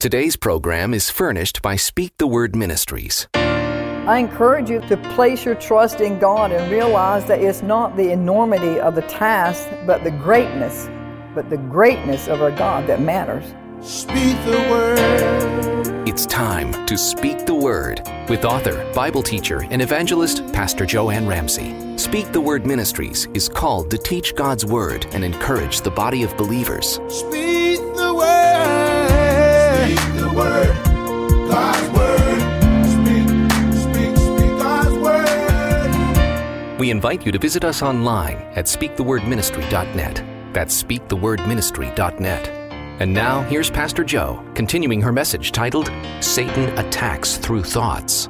Today's program is furnished by Speak the Word Ministries. I encourage you to place your trust in God and realize that it's not the enormity of the task, but the greatness, but the greatness of our God that matters. Speak the word. It's time to speak the word with author, Bible teacher, and evangelist Pastor Jo Anne Ramsay. Speak the Word Ministries is called to teach God's word and encourage the body of believers. Speak the word. We invite you to visit us online at speakthewordministry.net. That's speakthewordministry.net. And now, here's Pastor Jo continuing her message titled Satan Attacks Through Thoughts.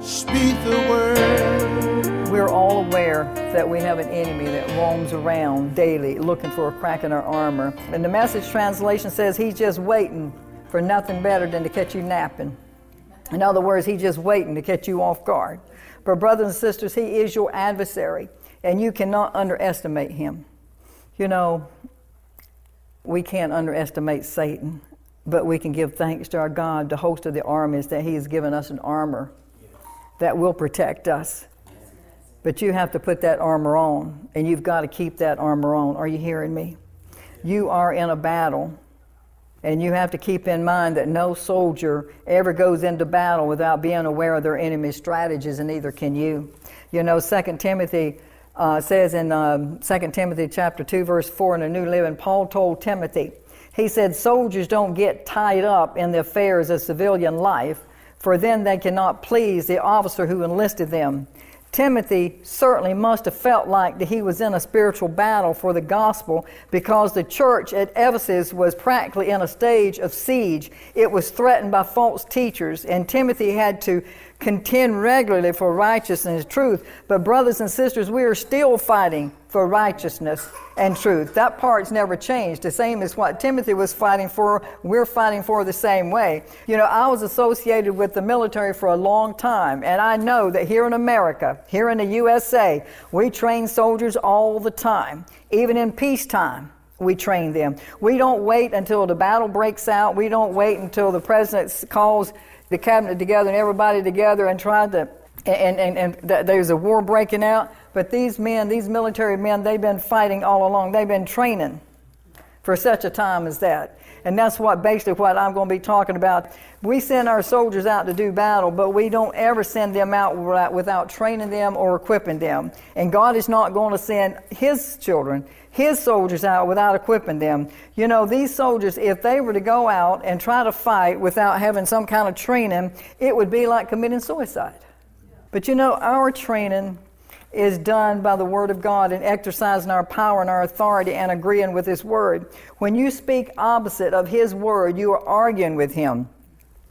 Speak the word. We're all aware that we have an enemy that roams around daily looking for a crack in our armor. And the message translation says he's just waiting for nothing better than to catch you napping. In other words, he's just waiting to catch you off guard. But, brothers and sisters, he is your adversary, and you cannot underestimate him. You know, we can't underestimate Satan, but we can give thanks to our God, the host of the armies, that he has given us an armor that will protect us. But you have to put that armor on, and you've got to keep that armor on. Are you hearing me? You are in a battle, and you have to keep in mind that no soldier ever goes into battle without being aware of their enemy's strategies, and neither can you. You know, 2 Timothy uh, says in um, 2 Timothy chapter 2, verse 4 in the New Living, Paul told Timothy, he said, Soldiers don't get tied up in the affairs of civilian life, for then they cannot please the officer who enlisted them. Timothy certainly must have felt like that he was in a spiritual battle for the gospel because the church at Ephesus was practically in a stage of siege. It was threatened by false teachers, and Timothy had to contend regularly for righteousness and truth. But, brothers and sisters, we are still fighting for righteousness and truth. That part's never changed. The same as what Timothy was fighting for, we're fighting for the same way. You know, I was associated with the military for a long time, and I know that here in America, here in the USA, we train soldiers all the time, even in peacetime we train them. We don't wait until the battle breaks out. We don't wait until the president calls the cabinet together and everybody together and tried to, and, and, and th- there's a war breaking out. But these men, these military men, they've been fighting all along. They've been training for such a time as that. And that's what basically what I'm going to be talking about. We send our soldiers out to do battle, but we don't ever send them out without training them or equipping them. And God is not going to send His children, His soldiers out without equipping them. You know, these soldiers, if they were to go out and try to fight without having some kind of training, it would be like committing suicide. But you know, our training is done by the Word of God and exercising our power and our authority and agreeing with His Word. When you speak opposite of His Word, you are arguing with Him.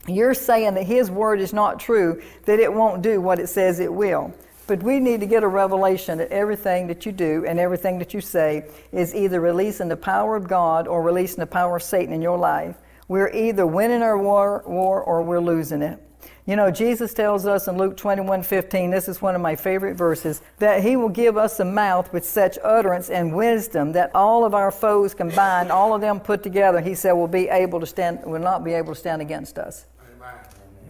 You're saying that His Word is not true, that it won't do what it says it will. But we need to get a revelation that everything that you do and everything that you say is either releasing the power of God or releasing the power of Satan in your life. We're either winning our war, war or we're losing it. You know, Jesus tells us in Luke 21 15, this is one of my favorite verses, that He will give us a mouth with such utterance and wisdom that all of our foes combined, all of them put together, He said, will be able to stand, will not be able to stand against us. Amen.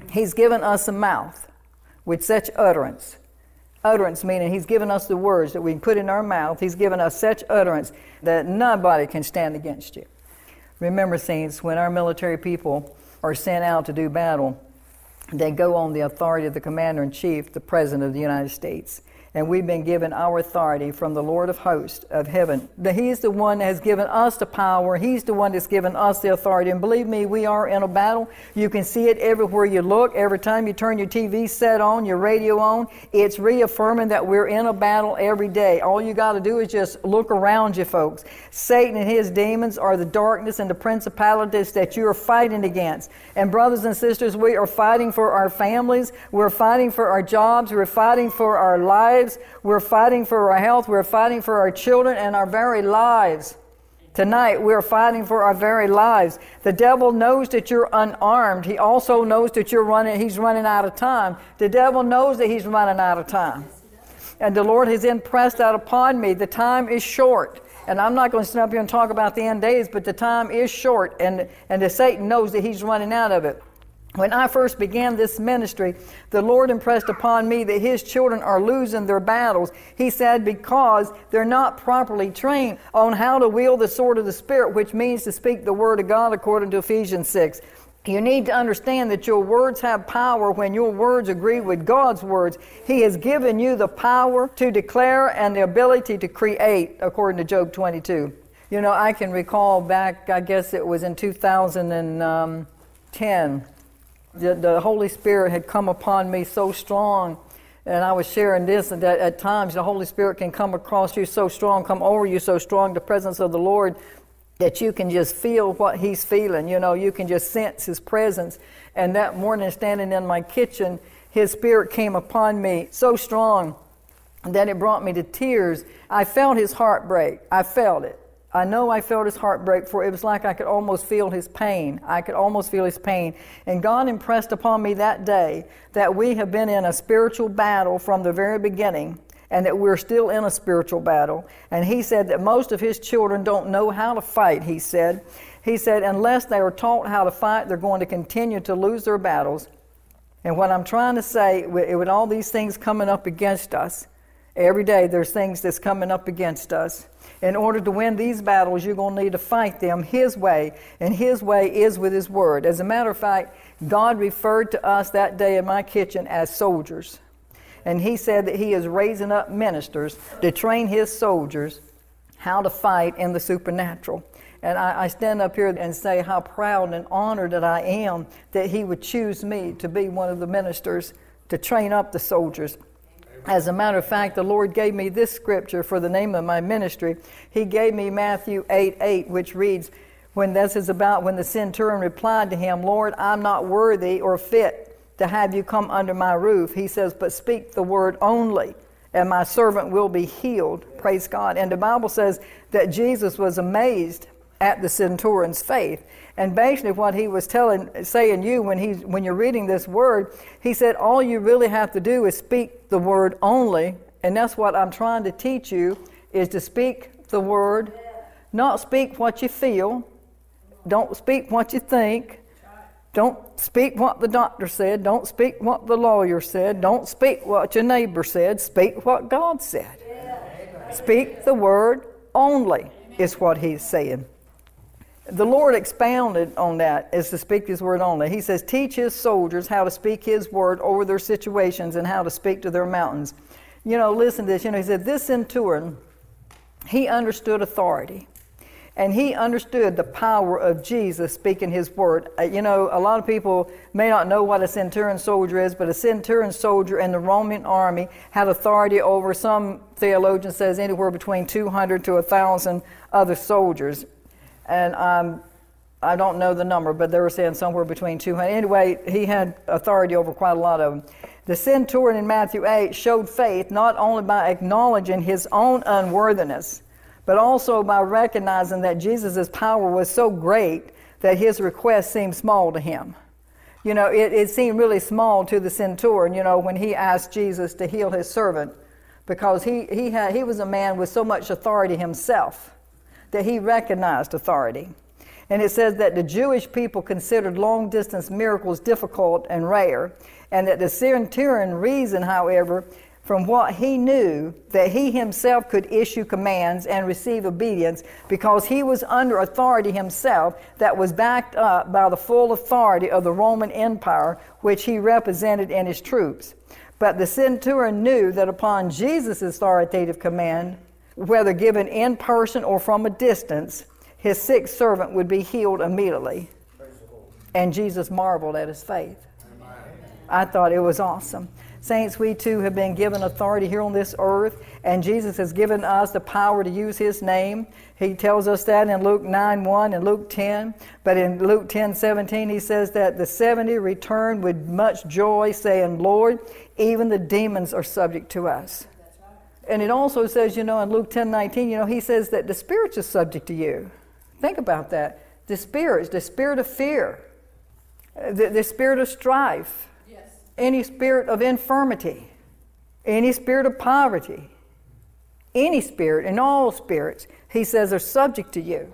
He's given us a mouth with such utterance. Utterance meaning He's given us the words that we can put in our mouth. He's given us such utterance that nobody can stand against you. Remember, saints, when our military people are sent out to do battle, they go on the authority of the commander in chief, the president of the United States and we've been given our authority from the Lord of hosts of heaven. That He's the one that has given us the power. He's the one that's given us the authority. And believe me, we are in a battle. You can see it everywhere you look. Every time you turn your TV set on, your radio on, it's reaffirming that we're in a battle every day. All you got to do is just look around you, folks. Satan and his demons are the darkness and the principalities that you are fighting against. And brothers and sisters, we are fighting for our families. We're fighting for our jobs. We're fighting for our lives lives. We're fighting for our health. We're fighting for our children and our very lives. Tonight, we're fighting for our very lives. The devil knows that you're unarmed. He also knows that you're running, he's running out of time. The devil knows that he's running out of time. And the Lord has impressed that upon me. The time is short. And I'm not going to stand up here and talk about the end days, but the time is short, and, and the Satan knows that he's running out of it. When I first began this ministry, the Lord impressed upon me that His children are losing their battles. He said, because they're not properly trained on how to wield the sword of the Spirit, which means to speak the Word of God according to Ephesians 6. You need to understand that your words have power when your words agree with God's words. He has given you the power to declare and the ability to create, according to Job 22. You know, I can recall back, I guess it was in 2010 um, the, the Holy Spirit had come upon me so strong. And I was sharing this, and that at times the Holy Spirit can come across you so strong, come over you so strong, the presence of the Lord, that you can just feel what He's feeling. You know, you can just sense His presence. And that morning, standing in my kitchen, His Spirit came upon me so strong that it brought me to tears. I felt His heart break. I felt it. I know I felt his heart break, for it was like I could almost feel his pain. I could almost feel his pain. And God impressed upon me that day that we have been in a spiritual battle from the very beginning and that we're still in a spiritual battle. And he said that most of his children don't know how to fight, he said. He said, unless they are taught how to fight, they're going to continue to lose their battles. And what I'm trying to say, with all these things coming up against us, every day there's things that's coming up against us in order to win these battles, you're going to need to fight them His way, and His way is with His Word. As a matter of fact, God referred to us that day in my kitchen as soldiers. And He said that He is raising up ministers to train His soldiers how to fight in the supernatural. And I, I, stand up here and say how proud and honored that I am that He would choose me to be one of the ministers to train up the soldiers. As a matter of fact, the Lord gave me this scripture for the name of my ministry. He gave me Matthew 8 8, which reads, when this is about when the centurion replied to him, Lord, I'm not worthy or fit to have you come under my roof. He says, But speak the word only, and my servant will be healed. Praise God. And the Bible says that Jesus was amazed at the centurion's faith. And basically, what he was telling, saying you when he, when you're reading this word, he said all you really have to do is speak the word only, and that's what I'm trying to teach you is to speak the word, not speak what you feel, don't speak what you think, don't speak what the doctor said, don't speak what the lawyer said, don't speak what your neighbor said, speak what God said. Speak the word only, is what he's saying the Lord expounded on that is to speak His word only. He says, Teach His soldiers how to speak His word over their situations and how to speak to their mountains. You know, listen to this. You know, He said, This centurion, he understood authority. And he understood the power of Jesus speaking his word. Uh, you know, a lot of people may not know what a centurion soldier is, but a centurion soldier in the Roman army had authority over some theologian says anywhere between 200 to 1,000 other soldiers and um, I don't know the number, but they were saying somewhere between 200. Anyway, he had authority over quite a lot of them. The centurion in Matthew 8 showed faith not only by acknowledging his own unworthiness, but also by recognizing that Jesus' power was so great that his request seemed small to him. You know, it, it seemed really small to the centurion, you know, when he asked Jesus to heal his servant, because he, he, had, he was a man with so much authority himself that he recognized authority. And it says that the Jewish people considered long distance miracles difficult and rare, and that the centurion reasoned, however, from what he knew that he himself could issue commands and receive obedience because he was under authority himself that was backed up by the full authority of the Roman Empire, which he represented in his troops. But the centurion knew that upon Jesus' authoritative command, whether given in person or from a distance, his sick servant would be healed immediately. And Jesus marveled at his faith. I thought it was awesome. Saints, we too have been given authority here on this earth, and Jesus has given us the power to use His name. He tells us that in Luke 9 1 and Luke 10. But in Luke 10 17, He says that the 70 returned with much joy, saying, Lord, even the demons are subject to us. And it also says, you know, in Luke 10 19, you know, he says that the spirits are subject to you. Think about that. The spirits, the spirit of fear, uh, the, the spirit of strife, any spirit of infirmity, any spirit of poverty, any spirit and all spirits, he says, are subject to you.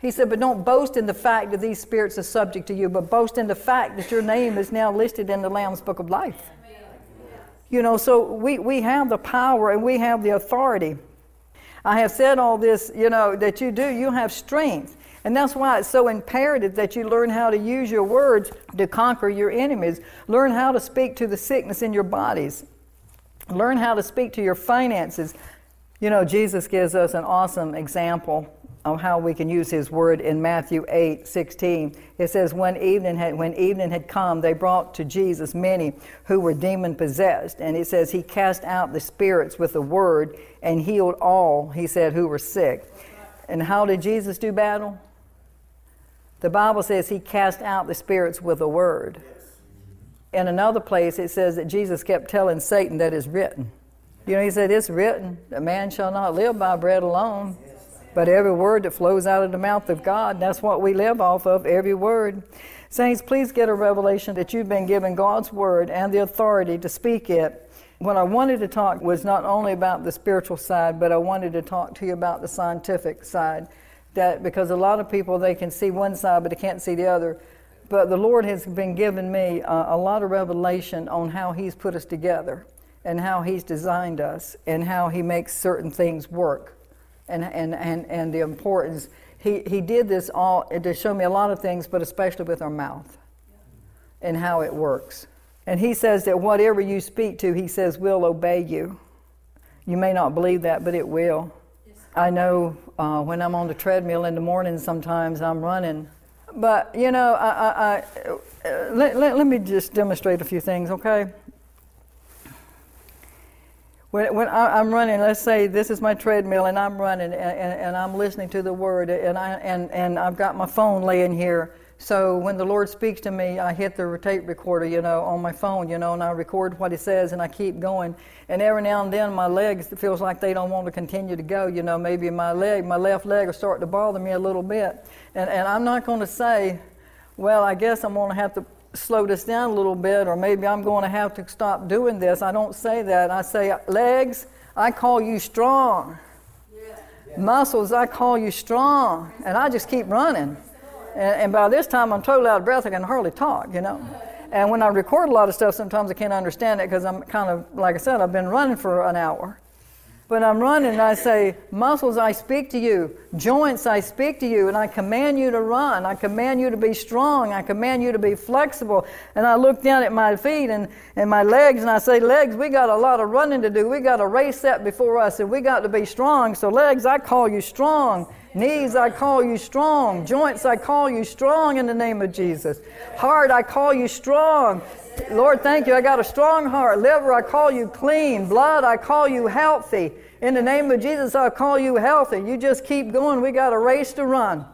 He said, but don't boast in the fact that these spirits are subject to you, but boast in the fact that your name is now listed in the Lamb's Book of Life. You know, so we, we have the power and we have the authority. I have said all this, you know, that you do, you have strength. And that's why it's so imperative that you learn how to use your words to conquer your enemies. Learn how to speak to the sickness in your bodies. Learn how to speak to your finances. You know, Jesus gives us an awesome example of how we can use his word in Matthew 8 16. It says, when evening, had, when evening had come, they brought to Jesus many who were demon possessed. And it says, He cast out the spirits with the word and healed all, he said, who were sick. And how did Jesus do battle? The Bible says He cast out the spirits with a word. In another place, it says that Jesus kept telling Satan that is written. You know, He said, It's written, a man shall not live by bread alone but every word that flows out of the mouth of God, that's what we live off of, every word. Saints, please get a revelation that you've been given God's word and the authority to speak it. What I wanted to talk was not only about the spiritual side, but I wanted to talk to you about the scientific side. That because a lot of people they can see one side but they can't see the other. But the Lord has been giving me a, a lot of revelation on how He's put us together and how He's designed us and how He makes certain things work and, and, and, and the importance. He, he did this all to show me a lot of things, but especially with our mouth and how it works. And he says that whatever you speak to, he says, will obey you. You may not believe that, but it will. I know uh, when I'm on the treadmill in the morning, sometimes I'm running. But, you know, I, I, I uh, let, let, let me just demonstrate a few things, okay? When, when I, am running, let's say this is my treadmill and I'm running and, and, and, I'm listening to the word and, I, and, and I've got my phone laying here. So when the Lord speaks to me, I hit the tape recorder, you know, on my phone, you know, and I record what He says and I keep going. And every now and then my legs feels like they don't want to continue to go, you know, maybe my leg, my left leg will start to bother me a little bit. And, and I'm not going to say, well, I guess I'm going to have to slow this down a little bit, or maybe I'm going to have to stop doing this. I don't say that. I say, legs, I call you strong. Yeah. Muscles, I call you strong. And I just keep running. And, and, by this time, I'm totally out of breath. I can hardly talk, you know. And when I record a lot of stuff, sometimes I can't understand it because I'm kind of, like I said, I've been running for an hour. But I'm running I say, Muscles, I speak to you. Joints, I speak to you. And I command you to run. I command you to be strong. I command you to be flexible. And I look down at my feet and, and my legs and I say, Legs, we got a lot of running to do. We got a race set before us and we got to be strong. So, legs, I call you strong. Knees, I call you strong. Joints, I call you strong in the name of Jesus. Heart, I call you strong. Lord, thank you. I got a strong heart. Liver, I call you clean. Blood, I call you healthy. In the name of Jesus, I call you healthy. You just keep going. We got a race to run.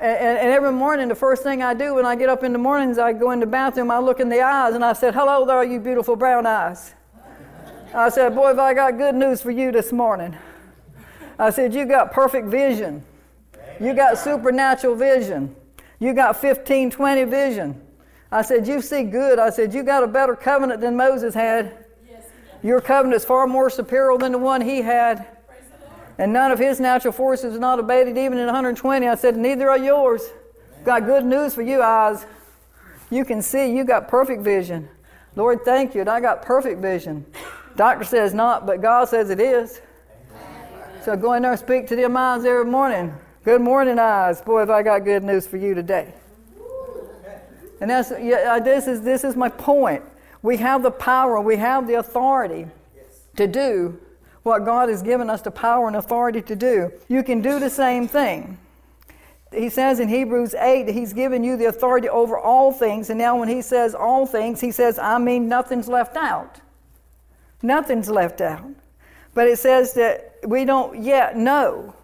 And, and, every morning, the first thing I do when I get up in the mornings, I go in the bathroom, I look in the eyes, and I said, Hello there, you beautiful brown eyes. I said, Boy, have I got good news for you this morning. I said, You got perfect vision. You got supernatural vision. You got 15, 20 vision. I said, You see good. I said, You got a better covenant than Moses had. Yes, Your covenant is far more superior than the one he had. And none of his natural forces is not abated even in 120. I said, Neither are yours. Got good news for you, eyes. You can see, you got perfect vision. Lord, thank you. And I got perfect vision. Doctor says not, but God says it is. So go in there and speak to them eyes every morning. Good morning, eyes. Boy, have I got good news for you today. And that's, yeah, uh, this, is, this is my point. We have the power, we have the authority to do what God has given us the power and authority to do. You can do the same thing. He says in Hebrews 8, that He's given you the authority over all things. And now, when He says all things, He says, I mean, nothing's left out. Nothing's left out. But it says that we don't yet know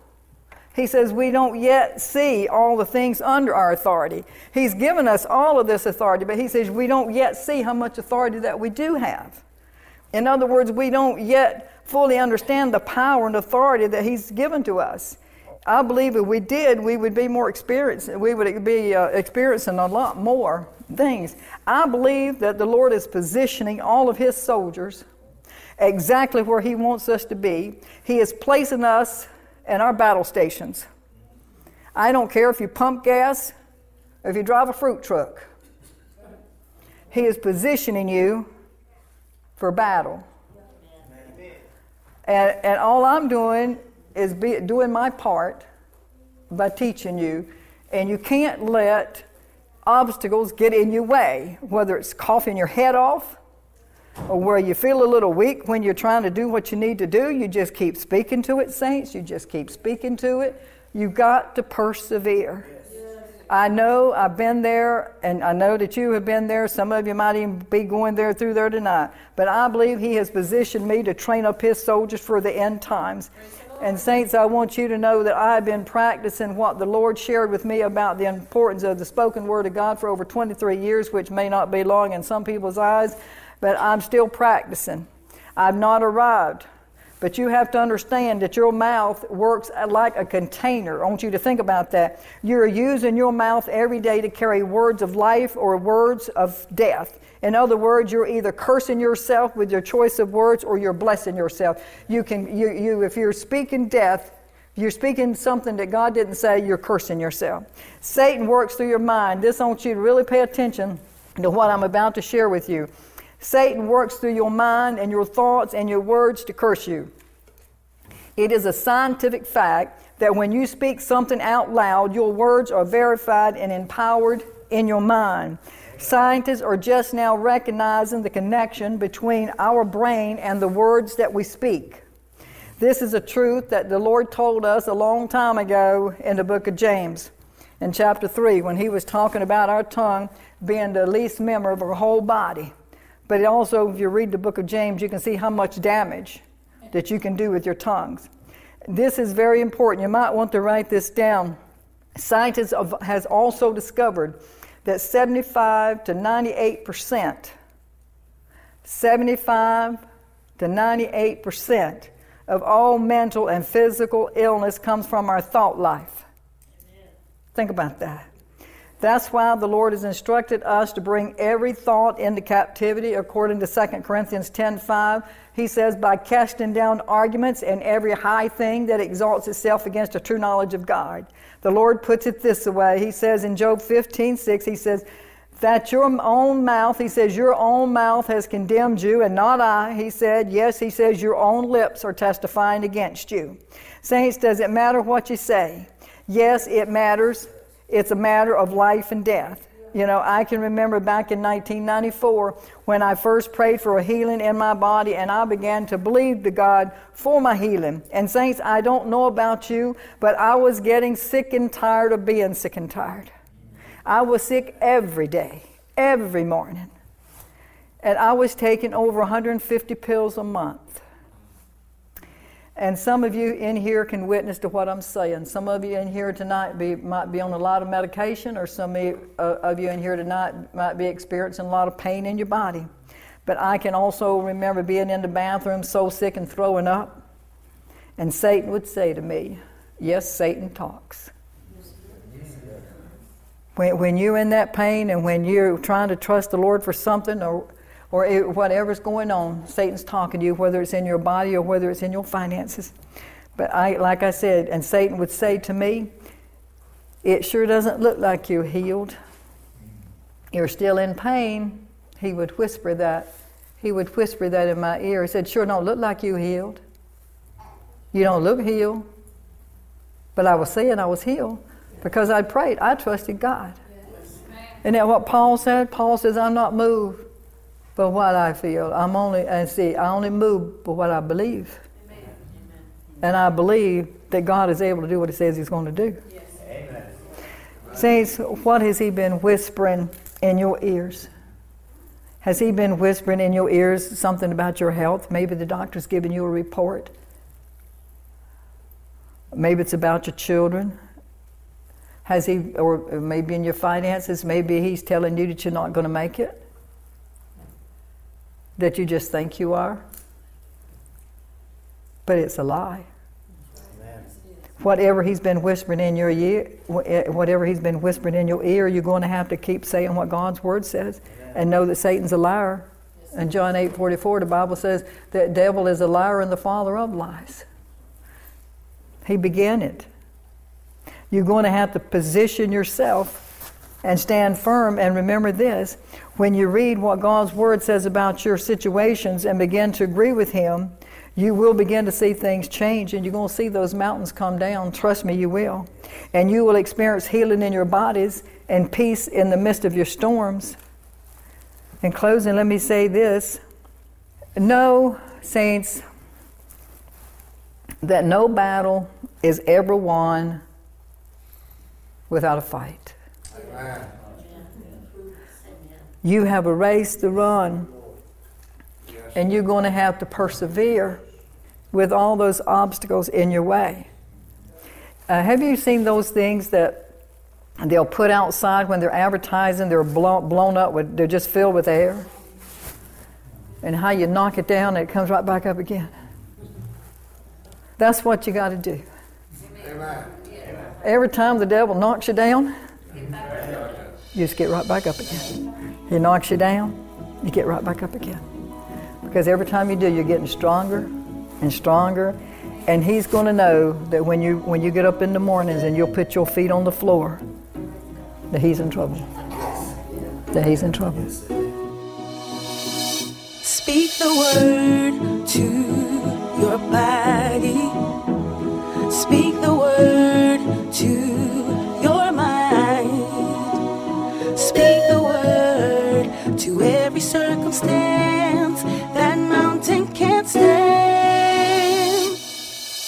he says we don't yet see all the things under our authority. He's given us all of this authority, but he says we don't yet see how much authority that we do have. In other words, we don't yet fully understand the power and authority that he's given to us. I believe if we did, we would be more experienced. We would be uh, experiencing a lot more things. I believe that the Lord is positioning all of his soldiers exactly where He wants us to be. He is placing us in our battle stations. I don't care if you pump gas or if you drive a fruit truck. He is positioning you for battle. And, and all I'm doing is be, doing my part by teaching you. And you can't let obstacles get in your way, whether it's coughing your head off or where you feel a little weak when you're trying to do what you need to do. You just keep speaking to it, saints. You just keep speaking to it. You've got to persevere. I know I've been there, and I know that you have been there. Some of you might even be going there through there tonight. But I believe He has positioned me to train up His soldiers for the end times. And, Saints, I want you to know that I've been practicing what the Lord shared with me about the importance of the spoken word of God for over 23 years, which may not be long in some people's eyes, but I'm still practicing. I've not arrived. But you have to understand that your mouth works like a container. I want you to think about that. You're using your mouth every day to carry words of life or words of death. In other words, you're either cursing yourself with your choice of words or you're blessing yourself. You can, you, you, if you're speaking death, you're speaking something that God didn't say, you're cursing yourself. Satan works through your mind. This I want you to really pay attention to what I'm about to share with you. Satan works through your mind and your thoughts and your words to curse you. It is a scientific fact that when you speak something out loud, your words are verified and empowered in your mind. Scientists are just now recognizing the connection between our brain and the words that we speak. This is a truth that the Lord told us a long time ago in the book of James, in chapter 3, when He was talking about our tongue being the least member of our whole body. But also, if you read the book of James, you can see how much damage that you can do with your tongues. This is very important. You might want to write this down. Scientists have, has also discovered that 75 to 98 percent, 75 to 98 percent of all mental and physical illness comes from our thought life. Think about that. That's why the Lord has instructed us to bring every thought into captivity according to 2 Corinthians 10:5. He says by casting down arguments and every high thing that exalts itself against a true knowledge of God. The Lord puts it this way. He says in Job 15:6 he says that your own mouth, he says, your own mouth has condemned you and not I. He said, yes, he says, your own lips are testifying against you. Saints, does it matter what you say? Yes, it matters it's a matter of life and death. You know, I can remember back in 1994 when I first prayed for a healing in my body and I began to believe to God for my healing. And, Saints, I don't know about you, but I was getting sick and tired of being sick and tired. I was sick every day, every morning. And I was taking over 150 pills a month. And some of you in here can witness to what I'm saying. Some of you in here tonight be, might be on a lot of medication, or some uh, of you in here tonight might be experiencing a lot of pain in your body. But I can also remember being in the bathroom so sick and throwing up. And Satan would say to me, Yes, Satan talks. When, when you're in that pain and when you're trying to trust the Lord for something or or it, whatever's going on, Satan's talking to you, whether it's in your body or whether it's in your finances. But I, like I said, and Satan would say to me, It sure doesn't look like you're healed. You're still in pain. He would whisper that. He would whisper that in my ear. He said, Sure don't look like you healed. You don't look healed. But I was saying I was healed because I prayed. I trusted God. Yes. Isn't that what Paul said? Paul says, I'm not moved but what I feel. I'm only, and see, I only move for what I believe. Amen. And I believe that God is able to do what He says He's going to do. Yes. Amen. Saints, what has He been whispering in your ears? Has He been whispering in your ears something about your health? Maybe the doctor's giving you a report. Maybe it's about your children. Has He, or maybe in your finances, maybe He's telling you that you're not going to make it that you just think you are. But it's a lie. Amen. Whatever he's been whispering in your ear, eh, whatever he's been whispering in your ear, you're going to have to keep saying what God's word says Amen. and know that Satan's a liar. In John 8 44, the Bible says that devil is a liar and the father of lies. He began it. You're going to have to position yourself and stand firm. And remember this when you read what God's Word says about your situations and begin to agree with Him, you will begin to see things change and you're going to see those mountains come down. Trust me, you will. And you will experience healing in your bodies and peace in the midst of your storms. In closing, let me say this. Know, saints, that no battle is ever won without a fight. Amen. You have a race to run, and you're going to have to persevere with all those obstacles in your way. Uh, have you seen those things that they'll put outside when they're advertising? They're blown, blown up with, they're just filled with air. And how you knock it down and it comes right back up again. That's what you got to do. Amen. Every time the devil knocks you down, you just get right back up again. He knocks you down, you get right back up again. Because every time you do, you're getting stronger and stronger. And he's going to know that when you when you get up in the mornings and you'll put your feet on the floor, that he's in trouble. That he's in trouble. Speak the word to your body. Speak the word to every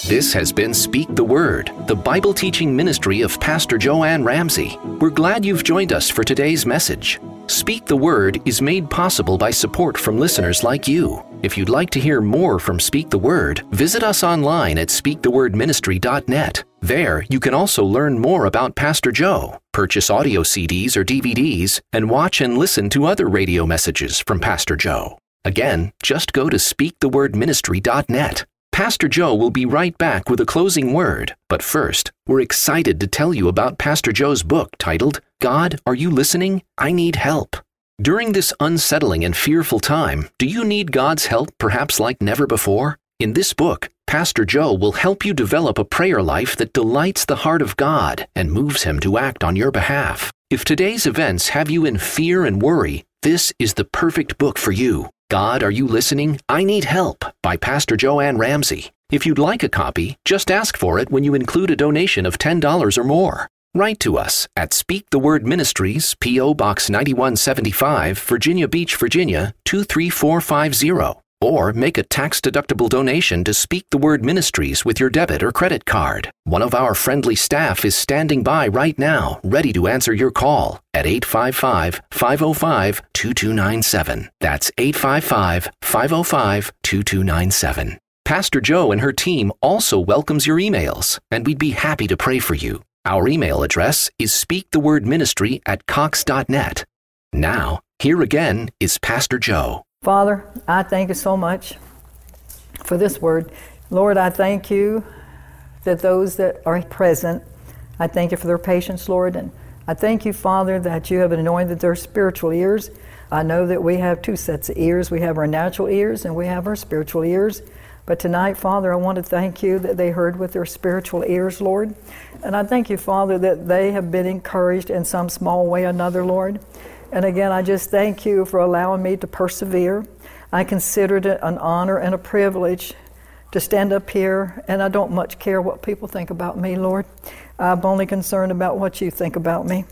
This has been Speak the Word, the Bible teaching ministry of Pastor Jo Anne Ramsay. We're glad you've joined us for today's message. Speak the Word is made possible by support from listeners like you. If you'd like to hear more from Speak the Word, visit us online at speakthe.wordministry.net. There, you can also learn more about Pastor Jo, purchase audio CDs or DVDs, and watch and listen to other radio messages from Pastor Jo. Again, just go to speakthe.wordministry.net. Pastor Jo will be right back with a closing word, but first, we're excited to tell you about Pastor Jo's book titled, God, Are You Listening? I Need Help. During this unsettling and fearful time, do you need God's help perhaps like never before? In this book, Pastor Jo will help you develop a prayer life that delights the heart of God and moves Him to act on your behalf. If today's events have you in fear and worry, this is the perfect book for you. God, Are You Listening? I Need Help by Pastor Jo Anne Ramsay. If you'd like a copy, just ask for it when you include a donation of $10 or more. Write to us at Speak the Word Ministries, P.O. Box 9175, Virginia Beach, Virginia 23450. Or make a tax deductible donation to Speak the Word Ministries with your debit or credit card. One of our friendly staff is standing by right now, ready to answer your call at 855 505 2297. That's 855 505 2297. Pastor Jo and her team also welcomes your emails, and we'd be happy to pray for you. Our email address is speakthewordministry at cox.net. Now, here again is Pastor Jo. Father, I thank you so much for this word. Lord, I thank you that those that are present, I thank you for their patience, Lord, and I thank you, Father, that you have anointed their spiritual ears. I know that we have two sets of ears. We have our natural ears and we have our spiritual ears. But tonight, Father, I want to thank you that they heard with their spiritual ears, Lord. And I thank you, Father, that they have been encouraged in some small way or another, Lord. And again, I just thank you for allowing me to persevere. I considered it an honor and a privilege to stand up here, and I don't much care what people think about me, Lord. I'm only concerned about what you think about me.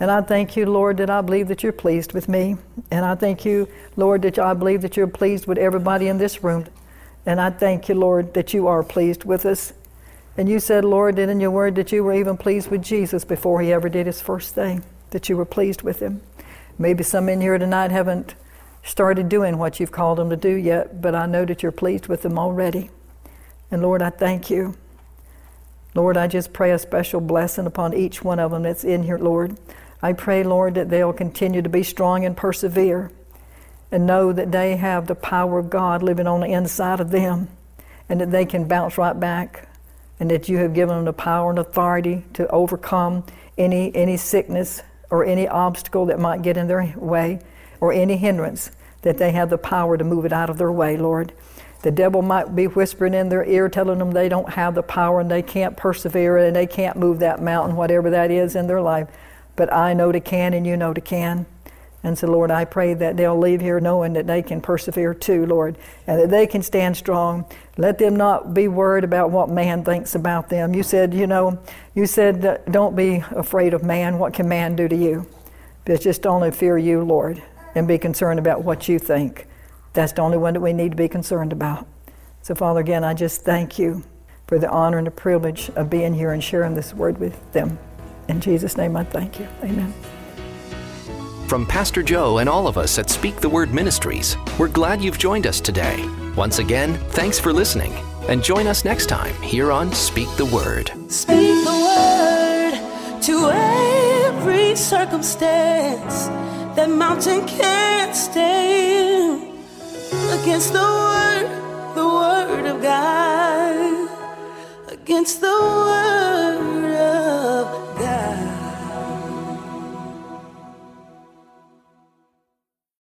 And I thank you, Lord, that I believe that you're pleased with me. And I thank you, Lord, that I believe that you're pleased with everybody in this room. And I thank you, Lord, that you are pleased with us. And you said, Lord, that in your word that you were even pleased with Jesus before he ever did his first thing, that you were pleased with him. Maybe some in here tonight haven't started doing what you've called them to do yet, but I know that you're pleased with them already. And Lord, I thank you. Lord, I just pray a special blessing upon each one of them that's in here, Lord. I pray, Lord, that they'll continue to be strong and persevere and know that they have the power of God living on the inside of them and that they can bounce right back and that you have given them the power and authority to overcome any, any sickness or any obstacle that might get in their way or any hindrance. that they have the power to move it out of their way, Lord. The devil might be whispering in their ear, telling them they don't have the power and they can't persevere and they can't move that mountain, whatever that is in their life. But I know they can and you know they can. And so, Lord, I pray that they'll leave here knowing that they can persevere too, Lord, and that they can stand strong. Let them not be worried about what man thinks about them. You said, you know, you said, don't be afraid of man. What can man do to you? But just only fear you, Lord, and be concerned about what you think. That's the only one that we need to be concerned about. So, Father, again, I just thank you for the honor and the privilege of being here and sharing this word with them. In Jesus' name, I thank you. Amen. From Pastor Jo and all of us at Speak the Word Ministries, we're glad you've joined us today. Once again, thanks for listening. And join us next time here on Speak the Word. Speak the word to every circumstance. That mountain can't stand against the word, the word of God. Against the word